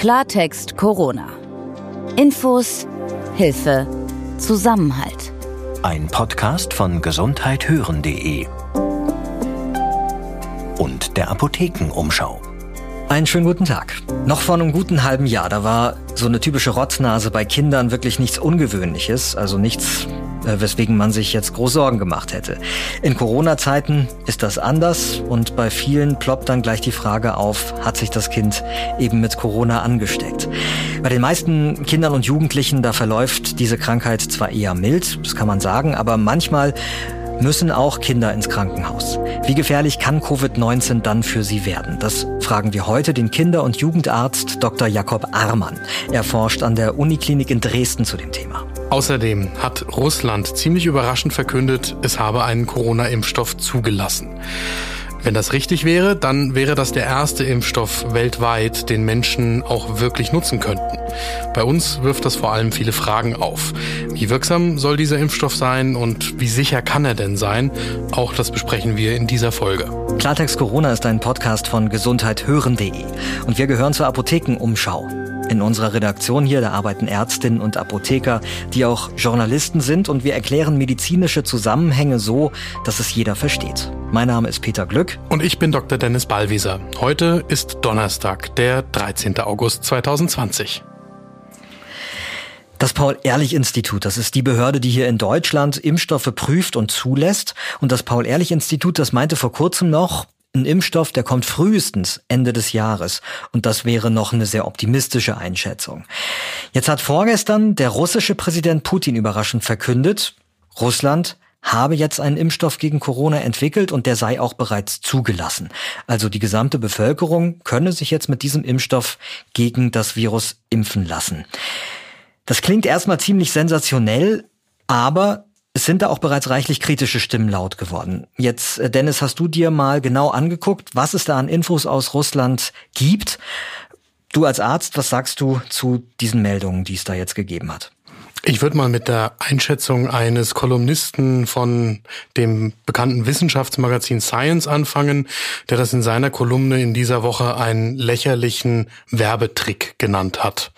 Klartext Corona. Infos, Hilfe, Zusammenhalt. Ein Podcast von gesundheithören.de und der Apothekenumschau. Einen schönen guten Tag. Noch vor einem guten halben Jahr, da war so eine typische Rotznase bei Kindern wirklich nichts Ungewöhnliches, also nichts weswegen man sich jetzt groß Sorgen gemacht hätte. In Corona-Zeiten ist das anders und bei vielen ploppt dann gleich die Frage auf, hat sich das Kind eben mit Corona angesteckt? Bei den meisten Kindern und Jugendlichen, da verläuft diese Krankheit zwar eher mild, das kann man sagen, aber manchmal müssen auch Kinder ins Krankenhaus. Wie gefährlich kann Covid-19 dann für sie werden? Das fragen wir heute den Kinder- und Jugendarzt Dr. Jakob Armann. Er forscht an der Uniklinik in Dresden zu dem Thema. Außerdem hat Russland ziemlich überraschend verkündet, es habe einen Corona-Impfstoff zugelassen. Wenn das richtig wäre, dann wäre das der erste Impfstoff weltweit, den Menschen auch wirklich nutzen könnten. Bei uns wirft das vor allem viele Fragen auf. Wie wirksam soll dieser Impfstoff sein und wie sicher kann er denn sein? Auch das besprechen wir in dieser Folge. Klartext Corona ist ein Podcast von gesundheithören.de und wir gehören zur Apothekenumschau. In unserer Redaktion hier, da arbeiten Ärztinnen und Apotheker, die auch Journalisten sind und wir erklären medizinische Zusammenhänge so, dass es jeder versteht. Mein Name ist Peter Glück. Und ich bin Dr. Dennis Ballwieser. Heute ist Donnerstag, der 13. August 2020. Das Paul-Ehrlich-Institut, das ist die Behörde, die hier in Deutschland Impfstoffe prüft und zulässt. Und das Paul-Ehrlich-Institut, das meinte vor kurzem noch, ein Impfstoff, der kommt frühestens Ende des Jahres. Und das wäre noch eine sehr optimistische Einschätzung. Jetzt hat vorgestern der russische Präsident Putin überraschend verkündet, Russland habe jetzt einen Impfstoff gegen Corona entwickelt und der sei auch bereits zugelassen. Also die gesamte Bevölkerung könne sich jetzt mit diesem Impfstoff gegen das Virus impfen lassen. Das klingt erstmal ziemlich sensationell, aber es sind da auch bereits reichlich kritische Stimmen laut geworden. Jetzt, äh, Dennis, hast du dir mal genau angeguckt, was es da an Infos aus Russland gibt? Du als Arzt, was sagst du zu diesen Meldungen, die es da jetzt gegeben hat? Ich würde mal mit der Einschätzung eines Kolumnisten von dem bekannten Wissenschaftsmagazin Science anfangen, der das in seiner Kolumne in dieser Woche einen lächerlichen Werbetrick genannt hat.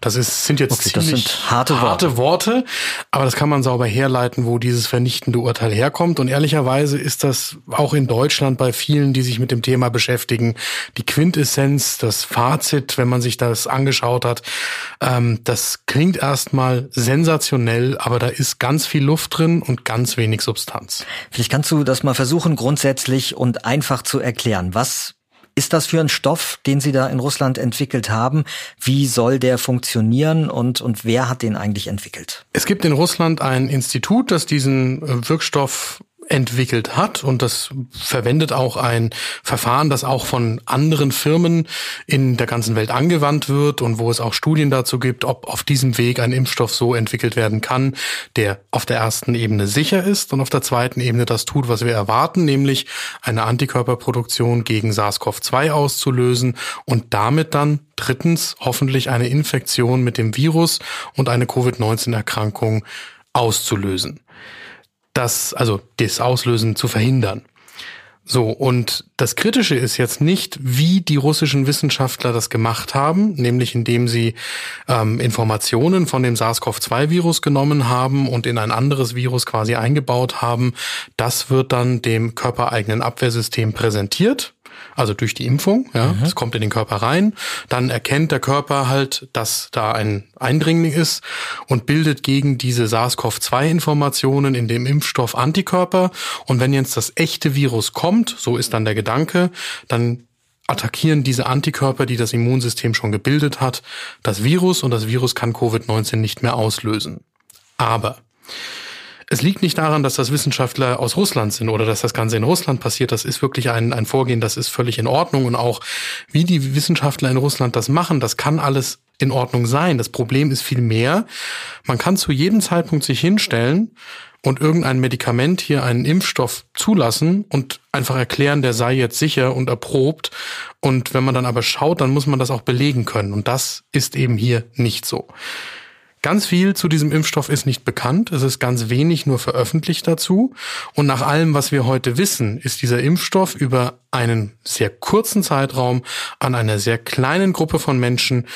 Das ist, sind jetzt okay, ziemlich harte Worte. harte Worte, aber das kann man sauber herleiten, wo dieses vernichtende Urteil herkommt. Und ehrlicherweise ist das auch in Deutschland bei vielen, die sich mit dem Thema beschäftigen, die Quintessenz, das Fazit, wenn man sich das angeschaut hat. Ähm, das klingt erstmal sensationell, aber da ist ganz viel Luft drin und ganz wenig Substanz. Vielleicht kannst du das mal versuchen, grundsätzlich und einfach zu erklären. Was ist das für ein Stoff, den Sie da in Russland entwickelt haben? Wie soll der funktionieren und, und wer hat den eigentlich entwickelt? Es gibt in Russland ein Institut, das diesen äh, Wirkstoff entwickelt hat. Und das verwendet auch ein Verfahren, das auch von anderen Firmen in der ganzen Welt angewandt wird und wo es auch Studien dazu gibt, ob auf diesem Weg ein Impfstoff so entwickelt werden kann, der auf der ersten Ebene sicher ist und auf der zweiten Ebene das tut, was wir erwarten, nämlich eine Antikörperproduktion gegen SARS-CoV-2 auszulösen und damit dann drittens hoffentlich eine Infektion mit dem Virus und eine Covid-19-Erkrankung auszulösen das, also das Auslösen zu verhindern. So, und das Kritische ist jetzt nicht, wie die russischen Wissenschaftler das gemacht haben, nämlich indem sie ähm, Informationen von dem SARS-CoV-2-Virus genommen haben und in ein anderes Virus quasi eingebaut haben. Das wird dann dem körpereigenen Abwehrsystem präsentiert also durch die Impfung. Ja, mhm. es kommt in den Körper rein, dann erkennt der Körper halt, dass da ein Eindringling ist und bildet gegen diese SARS-CoV-2-Informationen in dem Impfstoff Antikörper. Und wenn jetzt das echte Virus kommt, so ist dann der Gedanke, dann attackieren diese Antikörper, die das Immunsystem schon gebildet hat, das Virus und das Virus kann Covid-19 nicht mehr auslösen. Aber es liegt nicht daran, dass das Wissenschaftler aus Russland sind oder dass das Ganze in Russland passiert. Das ist wirklich ein, ein Vorgehen, das ist völlig in Ordnung. Und auch wie die Wissenschaftler in Russland das machen, das kann alles in Ordnung sein. Das Problem ist viel mehr. Man kann zu jedem Zeitpunkt sich hinstellen und irgendein Medikament hier einen Impfstoff zulassen und einfach erklären, der sei jetzt sicher und erprobt. Und wenn man dann aber schaut, dann muss man das auch belegen können. Und das ist eben hier nicht so. Ganz viel zu diesem Impfstoff ist nicht bekannt. Es ist ganz wenig nur veröffentlicht dazu. Und nach allem, was wir heute wissen, ist dieser Impfstoff über einen sehr kurzen Zeitraum an einer sehr kleinen Gruppe von Menschen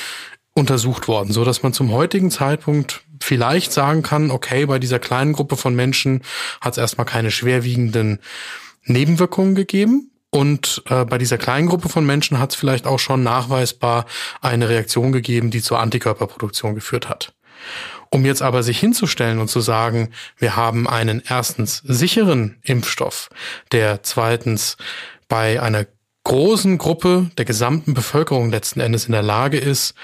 untersucht worden, so dass man zum heutigen Zeitpunkt vielleicht sagen kann, okay, bei dieser kleinen Gruppe von Menschen hat es erstmal keine schwerwiegenden Nebenwirkungen gegeben. Und äh, bei dieser kleinen Gruppe von Menschen hat es vielleicht auch schon nachweisbar eine Reaktion gegeben, die zur Antikörperproduktion geführt hat. Um jetzt aber sich hinzustellen und zu sagen, wir haben einen erstens sicheren Impfstoff, der zweitens bei einer großen Gruppe der gesamten Bevölkerung letzten Endes in der Lage ist,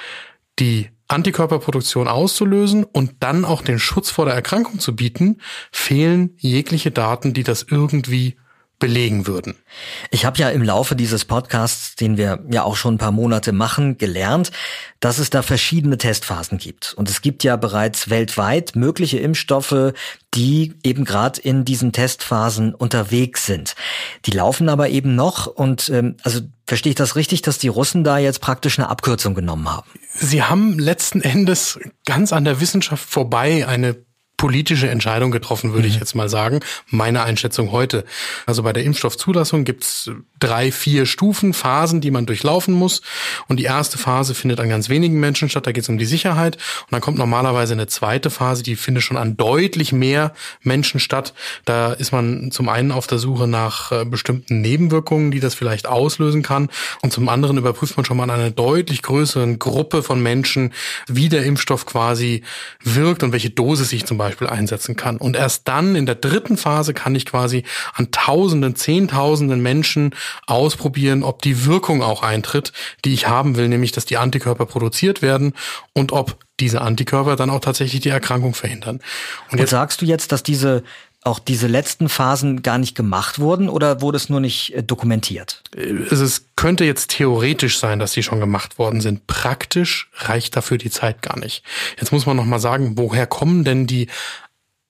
die Antikörperproduktion auszulösen und dann auch den Schutz vor der Erkrankung zu bieten, fehlen jegliche Daten, die das irgendwie belegen würden. Ich habe ja im Laufe dieses Podcasts, den wir ja auch schon ein paar Monate machen, gelernt, dass es da verschiedene Testphasen gibt. Und es gibt ja bereits weltweit mögliche Impfstoffe, die eben gerade in diesen Testphasen unterwegs sind. Die laufen aber eben noch und ähm, also verstehe ich das richtig, dass die Russen da jetzt praktisch eine Abkürzung genommen haben? Sie haben letzten Endes ganz an der Wissenschaft vorbei eine politische Entscheidung getroffen, würde mhm. ich jetzt mal sagen. Meine Einschätzung heute. Also bei der Impfstoffzulassung gibt's drei, vier Stufen, Phasen, die man durchlaufen muss. Und die erste Phase findet an ganz wenigen Menschen statt. Da geht es um die Sicherheit. Und dann kommt normalerweise eine zweite Phase, die findet schon an deutlich mehr Menschen statt. Da ist man zum einen auf der Suche nach äh, bestimmten Nebenwirkungen, die das vielleicht auslösen kann. Und zum anderen überprüft man schon mal an einer deutlich größeren Gruppe von Menschen, wie der Impfstoff quasi wirkt und welche Dosis sich zum Beispiel Beispiel einsetzen kann. Und erst dann in der dritten Phase kann ich quasi an Tausenden, Zehntausenden Menschen ausprobieren, ob die Wirkung auch eintritt, die ich haben will, nämlich dass die Antikörper produziert werden und ob diese Antikörper dann auch tatsächlich die Erkrankung verhindern. Und, und sagst du jetzt, dass diese auch diese letzten Phasen gar nicht gemacht wurden oder wurde es nur nicht äh, dokumentiert? Es könnte jetzt theoretisch sein, dass die schon gemacht worden sind. Praktisch reicht dafür die Zeit gar nicht. Jetzt muss man noch mal sagen, woher kommen denn die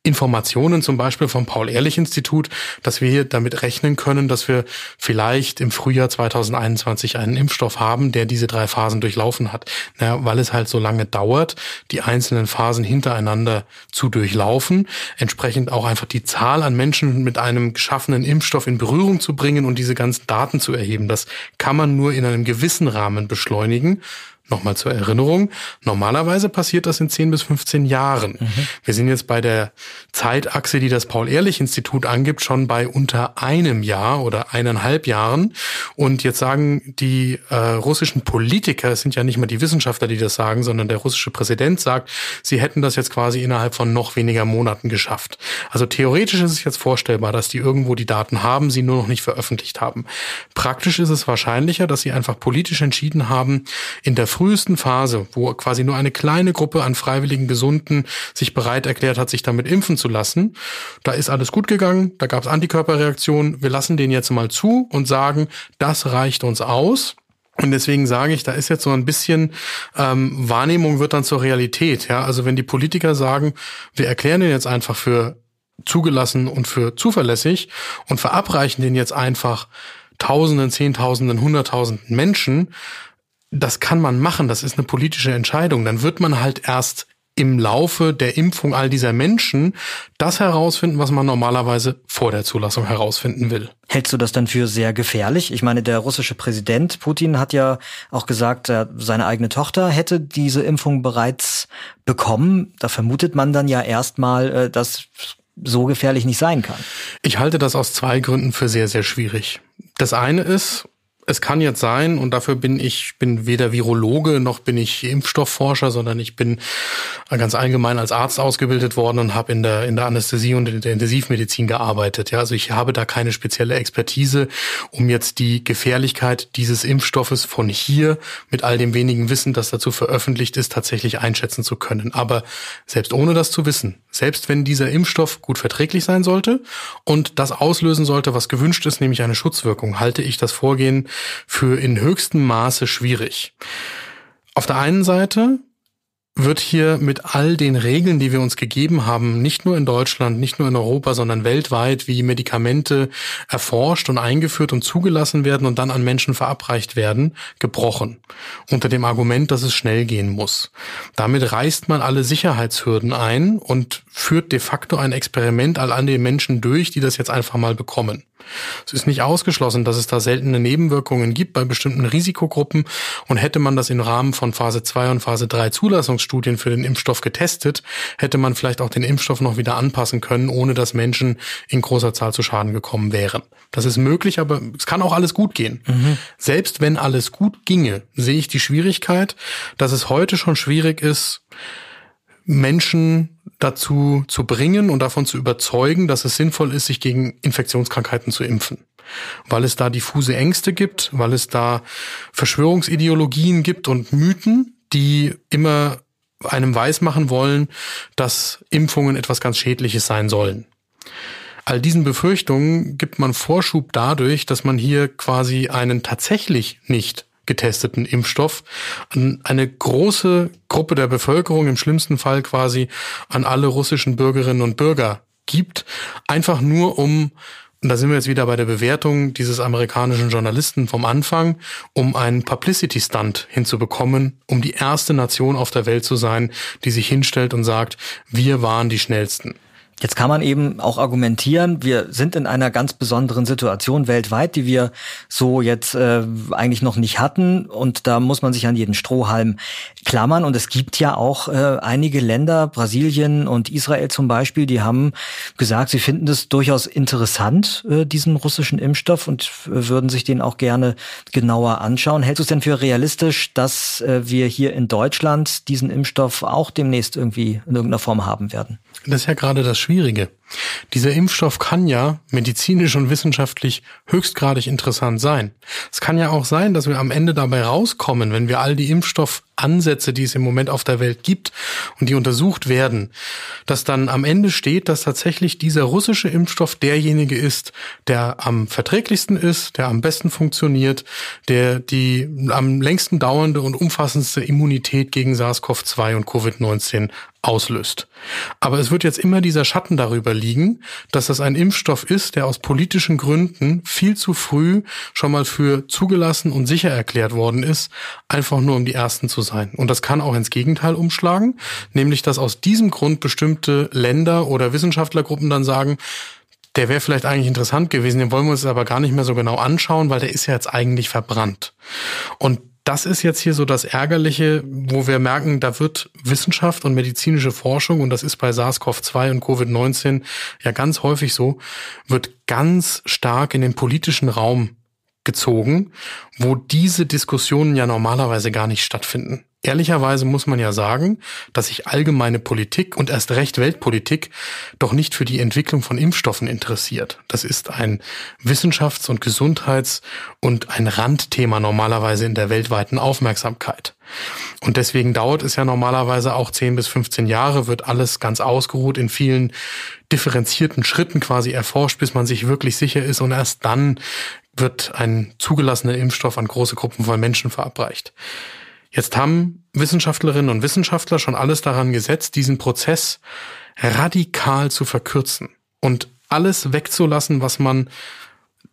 Informationen zum Beispiel vom Paul-Ehrlich-Institut, dass wir hier damit rechnen können, dass wir vielleicht im Frühjahr 2021 einen Impfstoff haben, der diese drei Phasen durchlaufen hat. Naja, weil es halt so lange dauert, die einzelnen Phasen hintereinander zu durchlaufen, entsprechend auch einfach die Zahl an Menschen mit einem geschaffenen Impfstoff in Berührung zu bringen und diese ganzen Daten zu erheben. Das kann man nur in einem gewissen Rahmen beschleunigen. Nochmal zur Erinnerung. Normalerweise passiert das in 10 bis 15 Jahren. Mhm. Wir sind jetzt bei der Zeitachse, die das Paul-Ehrlich-Institut angibt, schon bei unter einem Jahr oder eineinhalb Jahren. Und jetzt sagen die äh, russischen Politiker, es sind ja nicht mal die Wissenschaftler, die das sagen, sondern der russische Präsident sagt, sie hätten das jetzt quasi innerhalb von noch weniger Monaten geschafft. Also theoretisch ist es jetzt vorstellbar, dass die irgendwo die Daten haben, sie nur noch nicht veröffentlicht haben. Praktisch ist es wahrscheinlicher, dass sie einfach politisch entschieden haben, in der frühesten Phase, wo quasi nur eine kleine Gruppe an freiwilligen Gesunden sich bereit erklärt hat, sich damit impfen zu lassen, da ist alles gut gegangen, da gab es Antikörperreaktionen, wir lassen den jetzt mal zu und sagen, das reicht uns aus. Und deswegen sage ich, da ist jetzt so ein bisschen ähm, Wahrnehmung wird dann zur Realität. Ja, also wenn die Politiker sagen, wir erklären den jetzt einfach für zugelassen und für zuverlässig und verabreichen den jetzt einfach Tausenden, Zehntausenden, Hunderttausenden Menschen, das kann man machen, das ist eine politische Entscheidung. Dann wird man halt erst im Laufe der Impfung all dieser Menschen das herausfinden, was man normalerweise vor der Zulassung herausfinden will. Hältst du das dann für sehr gefährlich? Ich meine, der russische Präsident Putin hat ja auch gesagt, seine eigene Tochter hätte diese Impfung bereits bekommen. Da vermutet man dann ja erstmal, äh, dass so gefährlich nicht sein kann. Ich halte das aus zwei Gründen für sehr, sehr schwierig. Das eine ist, es kann jetzt sein, und dafür bin ich bin weder Virologe noch bin ich Impfstoffforscher, sondern ich bin ganz allgemein als Arzt ausgebildet worden und habe in der in der Anästhesie und in der Intensivmedizin gearbeitet. Ja, also ich habe da keine spezielle Expertise, um jetzt die Gefährlichkeit dieses Impfstoffes von hier mit all dem wenigen Wissen, das dazu veröffentlicht ist, tatsächlich einschätzen zu können. Aber selbst ohne das zu wissen, selbst wenn dieser Impfstoff gut verträglich sein sollte und das auslösen sollte, was gewünscht ist, nämlich eine Schutzwirkung, halte ich das Vorgehen für in höchstem Maße schwierig. Auf der einen Seite wird hier mit all den Regeln, die wir uns gegeben haben, nicht nur in Deutschland, nicht nur in Europa, sondern weltweit, wie Medikamente erforscht und eingeführt und zugelassen werden und dann an Menschen verabreicht werden, gebrochen. Unter dem Argument, dass es schnell gehen muss. Damit reißt man alle Sicherheitshürden ein und führt de facto ein Experiment all an den Menschen durch, die das jetzt einfach mal bekommen. Es ist nicht ausgeschlossen, dass es da seltene Nebenwirkungen gibt bei bestimmten Risikogruppen und hätte man das im Rahmen von Phase 2 und Phase 3 Zulassungsstudien für den Impfstoff getestet, hätte man vielleicht auch den Impfstoff noch wieder anpassen können, ohne dass Menschen in großer Zahl zu Schaden gekommen wären. Das ist möglich, aber es kann auch alles gut gehen. Mhm. Selbst wenn alles gut ginge, sehe ich die Schwierigkeit, dass es heute schon schwierig ist, Menschen dazu zu bringen und davon zu überzeugen, dass es sinnvoll ist, sich gegen Infektionskrankheiten zu impfen. Weil es da diffuse Ängste gibt, weil es da Verschwörungsideologien gibt und Mythen, die immer einem weismachen wollen, dass Impfungen etwas ganz Schädliches sein sollen. All diesen Befürchtungen gibt man Vorschub dadurch, dass man hier quasi einen tatsächlich nicht getesteten Impfstoff an eine große Gruppe der Bevölkerung, im schlimmsten Fall quasi an alle russischen Bürgerinnen und Bürger gibt, einfach nur um und da sind wir jetzt wieder bei der Bewertung dieses amerikanischen Journalisten vom Anfang, um einen Publicity-Stunt hinzubekommen, um die erste Nation auf der Welt zu sein, die sich hinstellt und sagt, wir waren die Schnellsten. Jetzt kann man eben auch argumentieren, wir sind in einer ganz besonderen Situation weltweit, die wir so jetzt äh, eigentlich noch nicht hatten. Und da muss man sich an jeden Strohhalm klammern. Und es gibt ja auch äh, einige Länder, Brasilien und Israel zum Beispiel, die haben gesagt, sie finden es durchaus interessant, äh, diesen russischen Impfstoff und äh, würden sich den auch gerne genauer anschauen. Hältst du es denn für realistisch, dass äh, wir hier in Deutschland diesen Impfstoff auch demnächst irgendwie in irgendeiner Form haben werden? Das ist ja gerade das Schwierige. Dieser Impfstoff kann ja medizinisch und wissenschaftlich höchstgradig interessant sein. Es kann ja auch sein, dass wir am Ende dabei rauskommen, wenn wir all die Impfstoffansätze, die es im Moment auf der Welt gibt und die untersucht werden, dass dann am Ende steht, dass tatsächlich dieser russische Impfstoff derjenige ist, der am verträglichsten ist, der am besten funktioniert, der die am längsten dauernde und umfassendste Immunität gegen SARS-CoV-2 und Covid-19 auslöst. Aber es wird jetzt immer dieser Schatten darüber liegen, dass das ein Impfstoff ist, der aus politischen Gründen viel zu früh schon mal für zugelassen und sicher erklärt worden ist, einfach nur um die Ersten zu sein. Und das kann auch ins Gegenteil umschlagen, nämlich dass aus diesem Grund bestimmte Länder oder Wissenschaftlergruppen dann sagen, der wäre vielleicht eigentlich interessant gewesen, den wollen wir uns aber gar nicht mehr so genau anschauen, weil der ist ja jetzt eigentlich verbrannt. Und das ist jetzt hier so das Ärgerliche, wo wir merken, da wird Wissenschaft und medizinische Forschung, und das ist bei SARS-CoV-2 und Covid-19 ja ganz häufig so, wird ganz stark in den politischen Raum gezogen, wo diese Diskussionen ja normalerweise gar nicht stattfinden. Ehrlicherweise muss man ja sagen, dass sich allgemeine Politik und erst recht Weltpolitik doch nicht für die Entwicklung von Impfstoffen interessiert. Das ist ein Wissenschafts- und Gesundheits- und ein Randthema normalerweise in der weltweiten Aufmerksamkeit. Und deswegen dauert es ja normalerweise auch 10 bis 15 Jahre, wird alles ganz ausgeruht in vielen differenzierten Schritten quasi erforscht, bis man sich wirklich sicher ist und erst dann wird ein zugelassener Impfstoff an große Gruppen von Menschen verabreicht. Jetzt haben Wissenschaftlerinnen und Wissenschaftler schon alles daran gesetzt, diesen Prozess radikal zu verkürzen und alles wegzulassen, was man,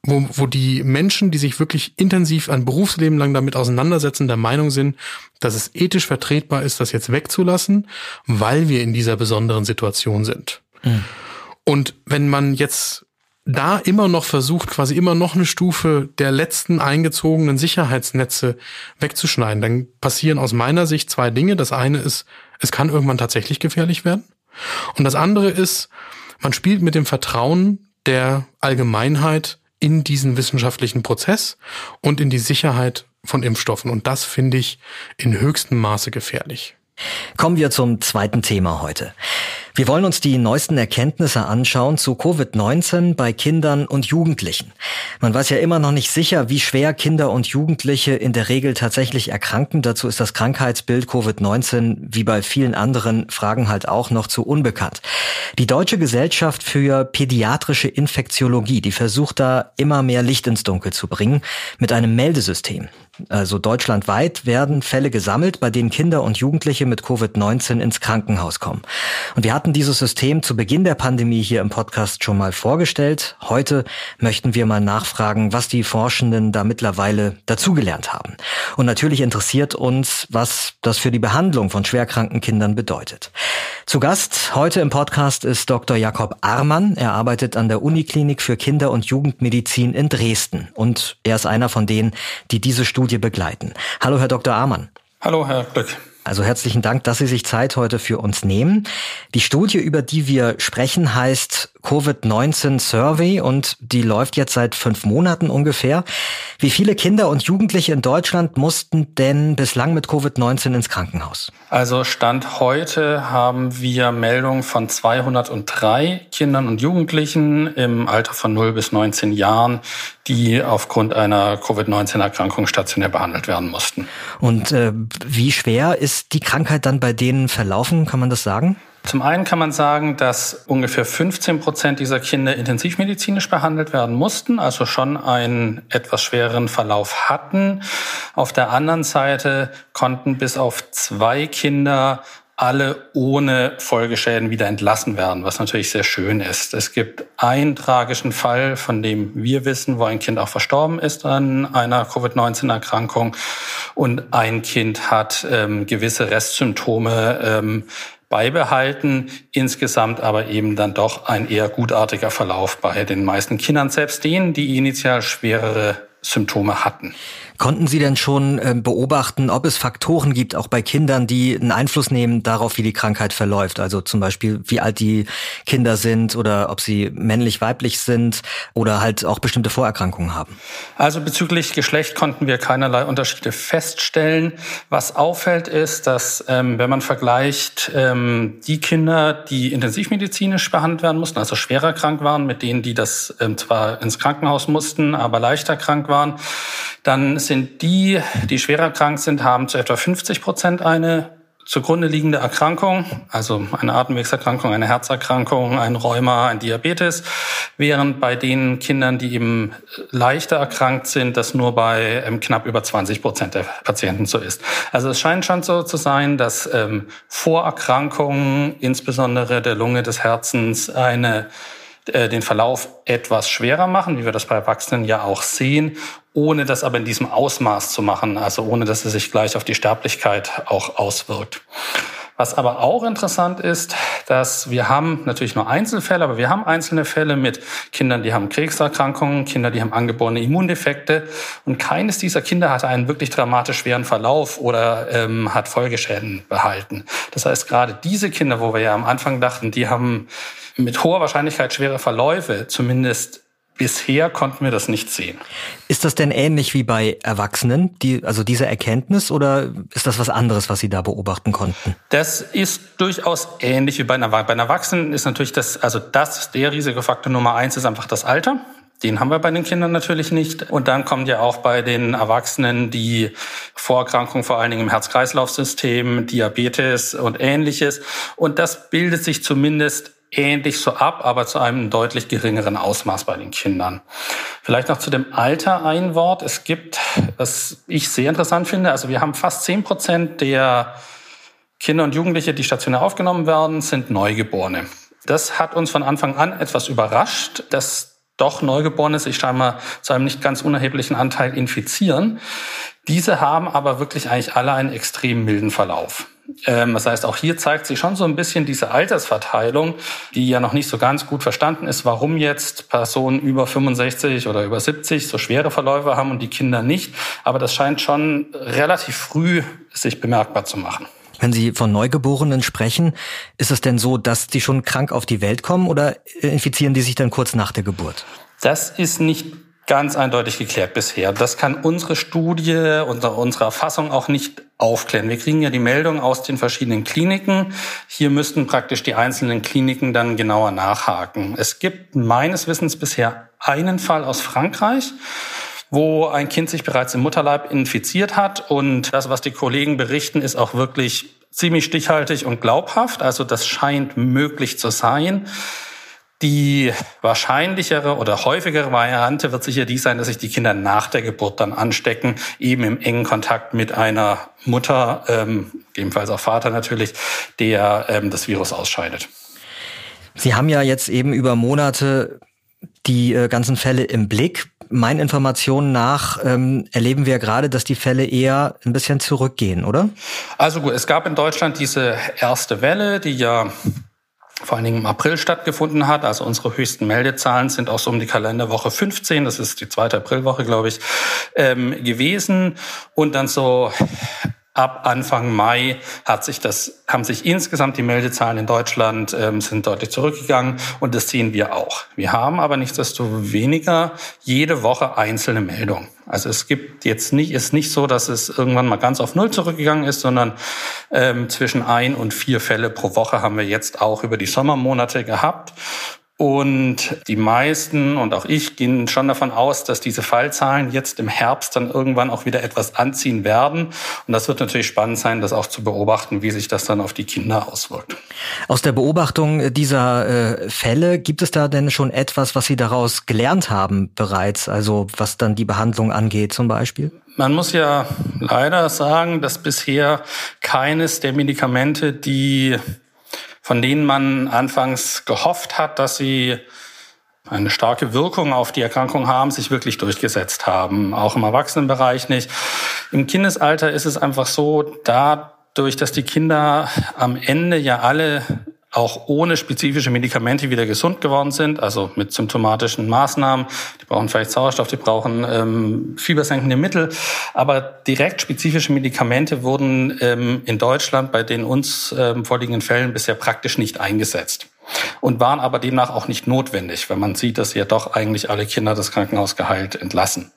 wo, wo die Menschen, die sich wirklich intensiv ein Berufsleben lang damit auseinandersetzen, der Meinung sind, dass es ethisch vertretbar ist, das jetzt wegzulassen, weil wir in dieser besonderen Situation sind. Mhm. Und wenn man jetzt da immer noch versucht, quasi immer noch eine Stufe der letzten eingezogenen Sicherheitsnetze wegzuschneiden, dann passieren aus meiner Sicht zwei Dinge. Das eine ist, es kann irgendwann tatsächlich gefährlich werden. Und das andere ist, man spielt mit dem Vertrauen der Allgemeinheit in diesen wissenschaftlichen Prozess und in die Sicherheit von Impfstoffen. Und das finde ich in höchstem Maße gefährlich. Kommen wir zum zweiten Thema heute. Wir wollen uns die neuesten Erkenntnisse anschauen zu Covid-19 bei Kindern und Jugendlichen. Man weiß ja immer noch nicht sicher, wie schwer Kinder und Jugendliche in der Regel tatsächlich erkranken. Dazu ist das Krankheitsbild Covid-19 wie bei vielen anderen Fragen halt auch noch zu unbekannt. Die Deutsche Gesellschaft für pädiatrische Infektiologie, die versucht da immer mehr Licht ins Dunkel zu bringen mit einem Meldesystem. Also deutschlandweit, werden Fälle gesammelt, bei denen Kinder und Jugendliche mit Covid-19 ins Krankenhaus kommen. Und wir hatten dieses System zu Beginn der Pandemie hier im Podcast schon mal vorgestellt. Heute möchten wir mal nachfragen, was die Forschenden da mittlerweile dazugelernt haben. Und natürlich interessiert uns, was das für die Behandlung von schwerkranken Kindern bedeutet. Zu Gast heute im Podcast ist Dr. Jakob Armann. Er arbeitet an der Uniklinik für Kinder- und Jugendmedizin in Dresden. Und er ist einer von denen, die diese Studie begleiten. Hallo, Herr Dr. Armann. Hallo, Herr Glück. Also herzlichen Dank, dass Sie sich Zeit heute für uns nehmen. Die Studie, über die wir sprechen, heißt Covid-19 Survey und die läuft jetzt seit fünf Monaten ungefähr. Wie viele Kinder und Jugendliche in Deutschland mussten denn bislang mit Covid-19 ins Krankenhaus? Also Stand heute haben wir Meldungen von 203 Kindern und Jugendlichen im Alter von 0 bis 19 Jahren, die aufgrund einer Covid-19-Erkrankung stationär behandelt werden mussten. Und äh, wie schwer ist die Krankheit dann bei denen verlaufen, kann man das sagen? Zum einen kann man sagen, dass ungefähr 15 Prozent dieser Kinder intensivmedizinisch behandelt werden mussten, also schon einen etwas schwereren Verlauf hatten. Auf der anderen Seite konnten bis auf zwei Kinder alle ohne Folgeschäden wieder entlassen werden, was natürlich sehr schön ist. Es gibt einen tragischen Fall, von dem wir wissen, wo ein Kind auch verstorben ist an einer Covid-19-Erkrankung und ein Kind hat ähm, gewisse Restsymptome ähm, beibehalten. Insgesamt aber eben dann doch ein eher gutartiger Verlauf bei den meisten Kindern, selbst denen, die initial schwerere Symptome hatten. Konnten Sie denn schon ähm, beobachten, ob es Faktoren gibt, auch bei Kindern, die einen Einfluss nehmen darauf, wie die Krankheit verläuft? Also zum Beispiel, wie alt die Kinder sind oder ob sie männlich, weiblich sind oder halt auch bestimmte Vorerkrankungen haben? Also bezüglich Geschlecht konnten wir keinerlei Unterschiede feststellen. Was auffällt ist, dass ähm, wenn man vergleicht ähm, die Kinder, die intensivmedizinisch behandelt werden mussten, also schwerer krank waren, mit denen, die das ähm, zwar ins Krankenhaus mussten, aber leichter krank waren, dann sind die, die schwerer krank sind, haben zu etwa 50 Prozent eine zugrunde liegende Erkrankung, also eine Atemwegserkrankung, eine Herzerkrankung, ein Rheuma, ein Diabetes, während bei den Kindern, die eben leichter erkrankt sind, das nur bei ähm, knapp über 20 Prozent der Patienten so ist. Also es scheint schon so zu sein, dass ähm, Vorerkrankungen, insbesondere der Lunge des Herzens, eine äh, den Verlauf etwas schwerer machen, wie wir das bei Erwachsenen ja auch sehen, ohne das aber in diesem Ausmaß zu machen, also ohne dass es sich gleich auf die Sterblichkeit auch auswirkt. Was aber auch interessant ist, dass wir haben natürlich nur Einzelfälle, aber wir haben einzelne Fälle mit Kindern, die haben Krebserkrankungen, Kinder, die haben angeborene Immundefekte und keines dieser Kinder hatte einen wirklich dramatisch schweren Verlauf oder ähm, hat Folgeschäden behalten. Das heißt, gerade diese Kinder, wo wir ja am Anfang dachten, die haben mit hoher Wahrscheinlichkeit schwere Verläufe, zumindest Bisher konnten wir das nicht sehen. Ist das denn ähnlich wie bei Erwachsenen, die, also diese Erkenntnis, oder ist das was anderes, was Sie da beobachten konnten? Das ist durchaus ähnlich wie bei einer, bei einer Erwachsenen ist natürlich das, also das, der Risikofaktor Nummer eins ist einfach das Alter. Den haben wir bei den Kindern natürlich nicht. Und dann kommt ja auch bei den Erwachsenen die Vorerkrankung vor allen Dingen im Herz-Kreislauf-System, Diabetes und ähnliches. Und das bildet sich zumindest ähnlich so ab, aber zu einem deutlich geringeren Ausmaß bei den Kindern. Vielleicht noch zu dem Alter ein Wort. Es gibt, was ich sehr interessant finde, also wir haben fast zehn Prozent der Kinder und Jugendliche, die stationär aufgenommen werden, sind Neugeborene. Das hat uns von Anfang an etwas überrascht, dass doch Neugeborene sich scheinbar zu einem nicht ganz unerheblichen Anteil infizieren. Diese haben aber wirklich eigentlich alle einen extrem milden Verlauf. Ähm, das heißt, auch hier zeigt sich schon so ein bisschen diese Altersverteilung, die ja noch nicht so ganz gut verstanden ist, warum jetzt Personen über 65 oder über 70 so schwere Verläufe haben und die Kinder nicht. Aber das scheint schon relativ früh sich bemerkbar zu machen. Wenn Sie von Neugeborenen sprechen, ist es denn so, dass die schon krank auf die Welt kommen oder infizieren die sich dann kurz nach der Geburt? Das ist nicht ganz eindeutig geklärt bisher. Das kann unsere Studie, unsere, unsere Erfassung auch nicht aufklären. Wir kriegen ja die Meldung aus den verschiedenen Kliniken. Hier müssten praktisch die einzelnen Kliniken dann genauer nachhaken. Es gibt meines Wissens bisher einen Fall aus Frankreich wo ein Kind sich bereits im Mutterleib infiziert hat. Und das, was die Kollegen berichten, ist auch wirklich ziemlich stichhaltig und glaubhaft. Also das scheint möglich zu sein. Die wahrscheinlichere oder häufigere Variante wird sicher die sein, dass sich die Kinder nach der Geburt dann anstecken, eben im engen Kontakt mit einer Mutter, ähm, gegebenenfalls auch Vater natürlich, der ähm, das Virus ausscheidet. Sie haben ja jetzt eben über Monate die äh, ganzen Fälle im Blick. Meinen Informationen nach ähm, erleben wir gerade, dass die Fälle eher ein bisschen zurückgehen, oder? Also gut, es gab in Deutschland diese erste Welle, die ja vor allen Dingen im April stattgefunden hat. Also unsere höchsten Meldezahlen sind auch so um die Kalenderwoche 15, das ist die zweite Aprilwoche, glaube ich, ähm, gewesen. Und dann so ab Anfang Mai hat sich das, haben sich insgesamt die Meldezahlen in Deutschland ähm, sind deutlich zurückgegangen und das sehen wir auch. Wir haben aber nichtsdestoweniger jede Woche einzelne Meldungen. Also es gibt jetzt nicht, ist nicht so, dass es irgendwann mal ganz auf Null zurückgegangen ist, sondern ähm, zwischen ein und vier Fälle pro Woche haben wir jetzt auch über die Sommermonate gehabt. Und die meisten und auch ich gehen schon davon aus, dass diese Fallzahlen jetzt im Herbst dann irgendwann auch wieder etwas anziehen werden. Und das wird natürlich spannend sein, das auch zu beobachten, wie sich das dann auf die Kinder auswirkt. Aus der Beobachtung dieser äh, Fälle gibt es da denn schon etwas, was Sie daraus gelernt haben bereits? Also was dann die Behandlung angeht zum Beispiel? Man muss ja leider sagen, dass bisher keines der Medikamente, die von denen man anfangs gehofft hat, dass sie eine starke Wirkung auf die Erkrankung haben, sich wirklich durchgesetzt haben. Auch im Erwachsenenbereich nicht. Im Kindesalter ist es einfach so, dadurch, dass die Kinder am Ende ja alle auch ohne spezifische Medikamente wieder gesund geworden sind, also mit symptomatischen Maßnahmen. Die brauchen vielleicht Sauerstoff, die brauchen ähm, fiebersenkende Mittel, aber direkt spezifische Medikamente wurden ähm, in Deutschland bei den uns ähm, vorliegenden Fällen bisher praktisch nicht eingesetzt und waren aber demnach auch nicht notwendig, wenn man sieht, dass ja doch eigentlich alle Kinder das Krankenhaus geheilt entlassen.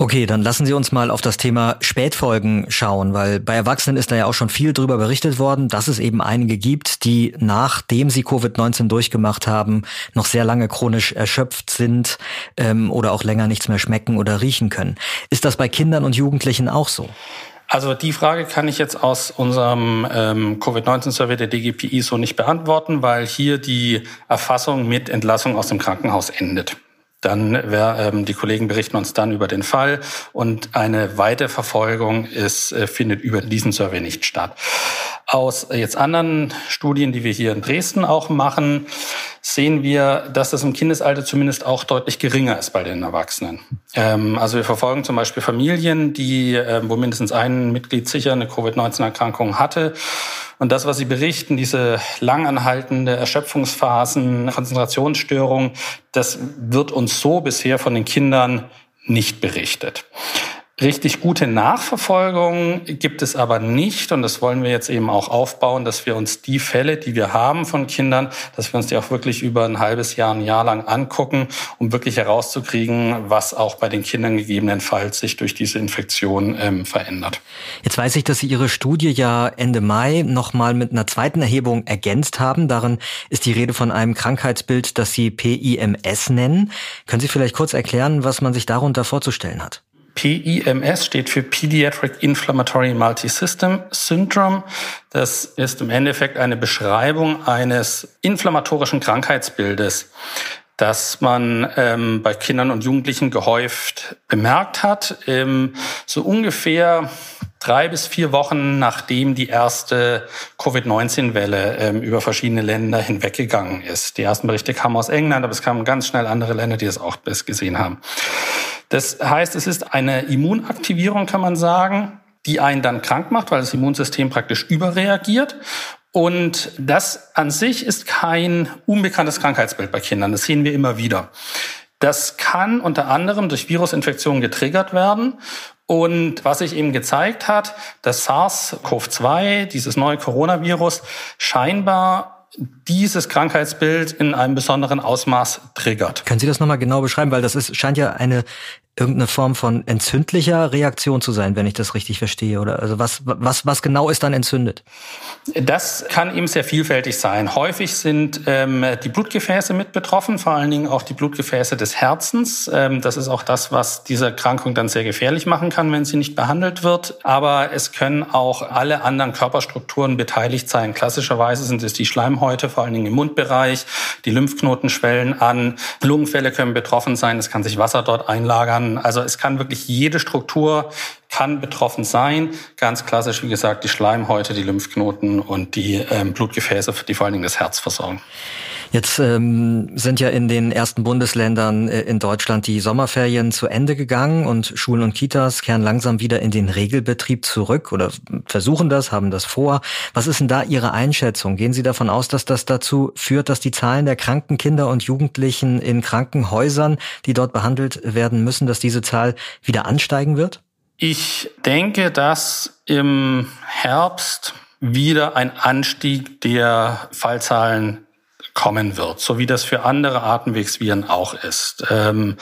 Okay, dann lassen Sie uns mal auf das Thema Spätfolgen schauen, weil bei Erwachsenen ist da ja auch schon viel drüber berichtet worden, dass es eben einige gibt, die nachdem sie Covid-19 durchgemacht haben, noch sehr lange chronisch erschöpft sind ähm, oder auch länger nichts mehr schmecken oder riechen können. Ist das bei Kindern und Jugendlichen auch so? Also die Frage kann ich jetzt aus unserem ähm, Covid-19-Survey der DGPI so nicht beantworten, weil hier die Erfassung mit Entlassung aus dem Krankenhaus endet. Dann wär, ähm, die Kollegen berichten uns dann über den Fall und eine Weiterverfolgung ist, äh, findet über diesen Survey nicht statt. Aus jetzt anderen Studien, die wir hier in Dresden auch machen, sehen wir, dass das im Kindesalter zumindest auch deutlich geringer ist bei den Erwachsenen. Ähm, also wir verfolgen zum Beispiel Familien, die, äh, wo mindestens ein Mitglied sicher eine Covid-19-Erkrankung hatte und das, was Sie berichten, diese langanhaltende Erschöpfungsphasen, Konzentrationsstörungen, das wird uns so bisher von den Kindern nicht berichtet. Richtig gute Nachverfolgung gibt es aber nicht und das wollen wir jetzt eben auch aufbauen, dass wir uns die Fälle, die wir haben von Kindern, dass wir uns die auch wirklich über ein halbes Jahr, ein Jahr lang angucken, um wirklich herauszukriegen, was auch bei den Kindern gegebenenfalls sich durch diese Infektion ähm, verändert. Jetzt weiß ich, dass Sie Ihre Studie ja Ende Mai nochmal mit einer zweiten Erhebung ergänzt haben. Darin ist die Rede von einem Krankheitsbild, das Sie PIMS nennen. Können Sie vielleicht kurz erklären, was man sich darunter vorzustellen hat? PIMS steht für Pediatric Inflammatory Multisystem Syndrome. Das ist im Endeffekt eine Beschreibung eines inflammatorischen Krankheitsbildes, das man ähm, bei Kindern und Jugendlichen gehäuft bemerkt hat. Ähm, so ungefähr drei bis vier Wochen nachdem die erste Covid-19-Welle ähm, über verschiedene Länder hinweggegangen ist. Die ersten Berichte kamen aus England, aber es kamen ganz schnell andere Länder, die es auch gesehen haben. Das heißt, es ist eine Immunaktivierung, kann man sagen, die einen dann krank macht, weil das Immunsystem praktisch überreagiert. Und das an sich ist kein unbekanntes Krankheitsbild bei Kindern. Das sehen wir immer wieder. Das kann unter anderem durch Virusinfektionen getriggert werden. Und was sich eben gezeigt hat, dass SARS-CoV-2, dieses neue Coronavirus, scheinbar dieses Krankheitsbild in einem besonderen Ausmaß triggert. Können Sie das nochmal genau beschreiben? Weil das ist, scheint ja eine irgendeine Form von entzündlicher Reaktion zu sein, wenn ich das richtig verstehe? Oder also was, was, was genau ist dann entzündet? Das kann eben sehr vielfältig sein. Häufig sind ähm, die Blutgefäße mit betroffen, vor allen Dingen auch die Blutgefäße des Herzens. Ähm, das ist auch das, was diese Erkrankung dann sehr gefährlich machen kann, wenn sie nicht behandelt wird. Aber es können auch alle anderen Körperstrukturen beteiligt sein. Klassischerweise sind es die Schleimhäute, vor allen Dingen im Mundbereich. Die Lymphknoten schwellen an. Lungenfälle können betroffen sein. Es kann sich Wasser dort einlagern. Also es kann wirklich jede Struktur kann betroffen sein. Ganz klassisch, wie gesagt, die Schleimhäute, die Lymphknoten und die ähm, Blutgefäße, die vor allen Dingen das Herz versorgen. Jetzt ähm, sind ja in den ersten Bundesländern äh, in Deutschland die Sommerferien zu Ende gegangen und Schulen und Kitas kehren langsam wieder in den Regelbetrieb zurück oder versuchen das, haben das vor. Was ist denn da Ihre Einschätzung? Gehen Sie davon aus, dass das dazu führt, dass die Zahlen der kranken Kinder und Jugendlichen in Krankenhäusern, die dort behandelt werden müssen, dass diese Zahl wieder ansteigen wird? Ich denke, dass im Herbst wieder ein Anstieg der Fallzahlen kommen wird, so wie das für andere Atemwegsviren auch ist. Ähm,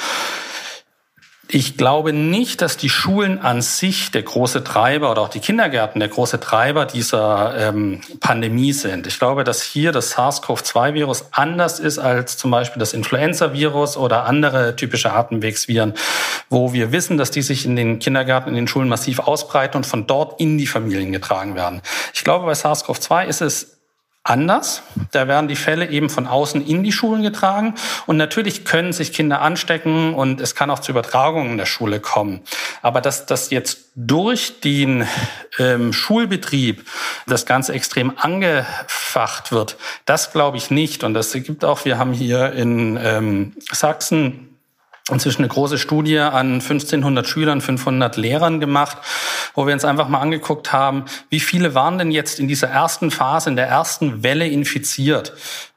ich glaube nicht, dass die Schulen an sich der große Treiber oder auch die Kindergärten der große Treiber dieser ähm, Pandemie sind. Ich glaube, dass hier das SARS-CoV-2-Virus anders ist als zum Beispiel das Influenza-Virus oder andere typische Atemwegsviren, wo wir wissen, dass die sich in den Kindergärten, in den Schulen massiv ausbreiten und von dort in die Familien getragen werden. Ich glaube, bei SARS-CoV-2 ist es anders. Da werden die Fälle eben von außen in die Schulen getragen. Und natürlich können sich Kinder anstecken und es kann auch zu Übertragungen in der Schule kommen. Aber dass das jetzt durch den ähm, Schulbetrieb das Ganze extrem angefacht wird, das glaube ich nicht. Und das gibt auch, wir haben hier in ähm, Sachsen inzwischen eine große Studie an 1500 Schülern, 500 Lehrern gemacht, wo wir uns einfach mal angeguckt haben, wie viele waren denn jetzt in dieser ersten Phase, in der ersten Welle infiziert?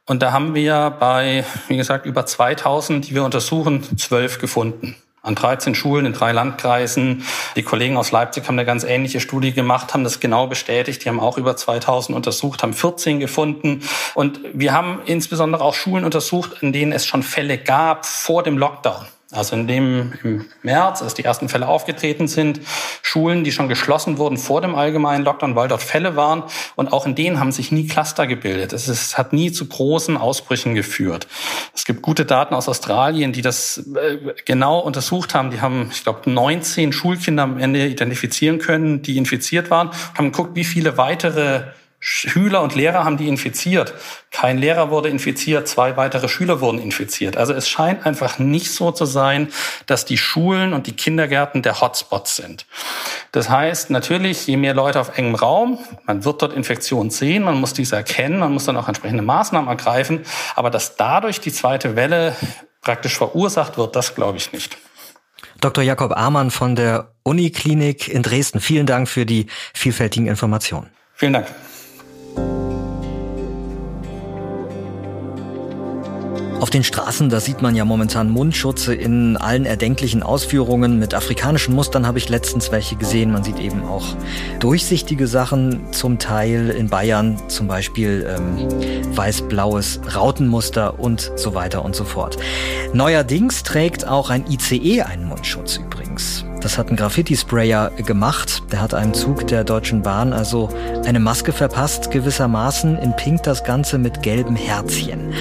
Und da haben wir bei, wie gesagt, über 2000, die wir untersuchen, zwölf gefunden an 13 Schulen in drei Landkreisen. Die Kollegen aus Leipzig haben eine ganz ähnliche Studie gemacht, haben das genau bestätigt. Die haben auch über 2000 untersucht, haben 14 gefunden. Und wir haben insbesondere auch Schulen untersucht, in denen es schon Fälle gab vor dem Lockdown. Also in dem im März, als die ersten Fälle aufgetreten sind, Schulen, die schon geschlossen wurden vor dem allgemeinen Lockdown, weil dort Fälle waren. Und auch in denen haben sich nie Cluster gebildet. Es ist, hat nie zu großen Ausbrüchen geführt. Es gibt gute Daten aus Australien, die das äh, genau untersucht haben. Die haben, ich glaube, 19 Schulkinder am Ende identifizieren können, die infiziert waren, haben geguckt, wie viele weitere Schüler und Lehrer haben die infiziert. Kein Lehrer wurde infiziert, zwei weitere Schüler wurden infiziert. Also es scheint einfach nicht so zu sein, dass die Schulen und die Kindergärten der Hotspots sind. Das heißt, natürlich, je mehr Leute auf engem Raum, man wird dort Infektionen sehen, man muss diese erkennen, man muss dann auch entsprechende Maßnahmen ergreifen. Aber dass dadurch die zweite Welle praktisch verursacht wird, das glaube ich nicht. Dr. Jakob Amann von der Uniklinik in Dresden, vielen Dank für die vielfältigen Informationen. Vielen Dank. Auf den Straßen, da sieht man ja momentan Mundschutze in allen erdenklichen Ausführungen. Mit afrikanischen Mustern habe ich letztens welche gesehen. Man sieht eben auch durchsichtige Sachen, zum Teil in Bayern, zum Beispiel ähm, weiß-blaues Rautenmuster und so weiter und so fort. Neuerdings trägt auch ein ICE einen Mundschutz übrigens. Das hat ein Graffiti-Sprayer gemacht. Der hat einem Zug der Deutschen Bahn also eine Maske verpasst, gewissermaßen in Pink das Ganze mit gelben Herzchen.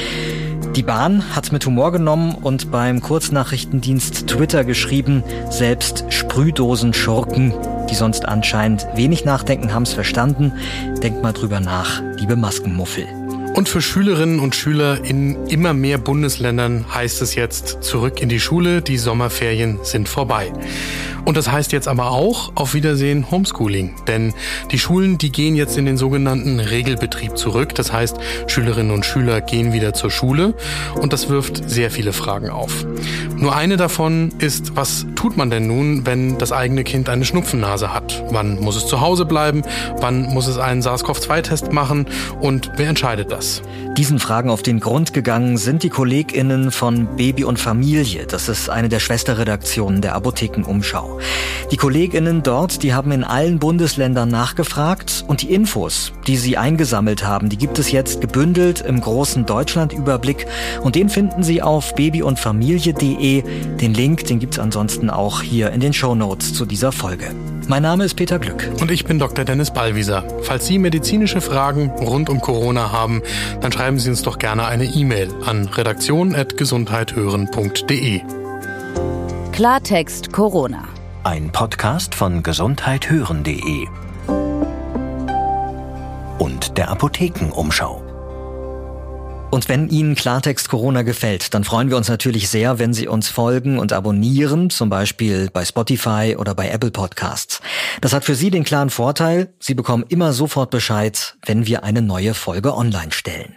Die Bahn hat's mit Humor genommen und beim Kurznachrichtendienst Twitter geschrieben, selbst Sprühdosen-Schurken, die sonst anscheinend wenig nachdenken, haben's verstanden. Denkt mal drüber nach, liebe Maskenmuffel. Und für Schülerinnen und Schüler in immer mehr Bundesländern heißt es jetzt zurück in die Schule, die Sommerferien sind vorbei. Und das heißt jetzt aber auch auf Wiedersehen Homeschooling. Denn die Schulen, die gehen jetzt in den sogenannten Regelbetrieb zurück. Das heißt, Schülerinnen und Schüler gehen wieder zur Schule. Und das wirft sehr viele Fragen auf. Nur eine davon ist, was tut man denn nun, wenn das eigene Kind eine Schnupfennase hat? Wann muss es zu Hause bleiben? Wann muss es einen SARS-CoV-2-Test machen? Und wer entscheidet das? Diesen Fragen auf den Grund gegangen sind die KollegInnen von Baby und Familie. Das ist eine der Schwesterredaktionen der Apothekenumschau. Umschau. Die Kolleginnen dort, die haben in allen Bundesländern nachgefragt und die Infos, die sie eingesammelt haben, die gibt es jetzt gebündelt im großen Deutschlandüberblick und den finden Sie auf babyundfamilie.de. Den Link, den gibt's ansonsten auch hier in den Show Notes zu dieser Folge. Mein Name ist Peter Glück. Und ich bin Dr. Dennis Ballwieser. Falls Sie medizinische Fragen rund um Corona haben, dann schreiben Sie uns doch gerne eine E-Mail an redaktion.gesundheithören.de. Klartext Corona. Ein Podcast von gesundheithören.de und der Apothekenumschau. Und wenn Ihnen Klartext Corona gefällt, dann freuen wir uns natürlich sehr, wenn Sie uns folgen und abonnieren, zum Beispiel bei Spotify oder bei Apple Podcasts. Das hat für Sie den klaren Vorteil, Sie bekommen immer sofort Bescheid, wenn wir eine neue Folge online stellen.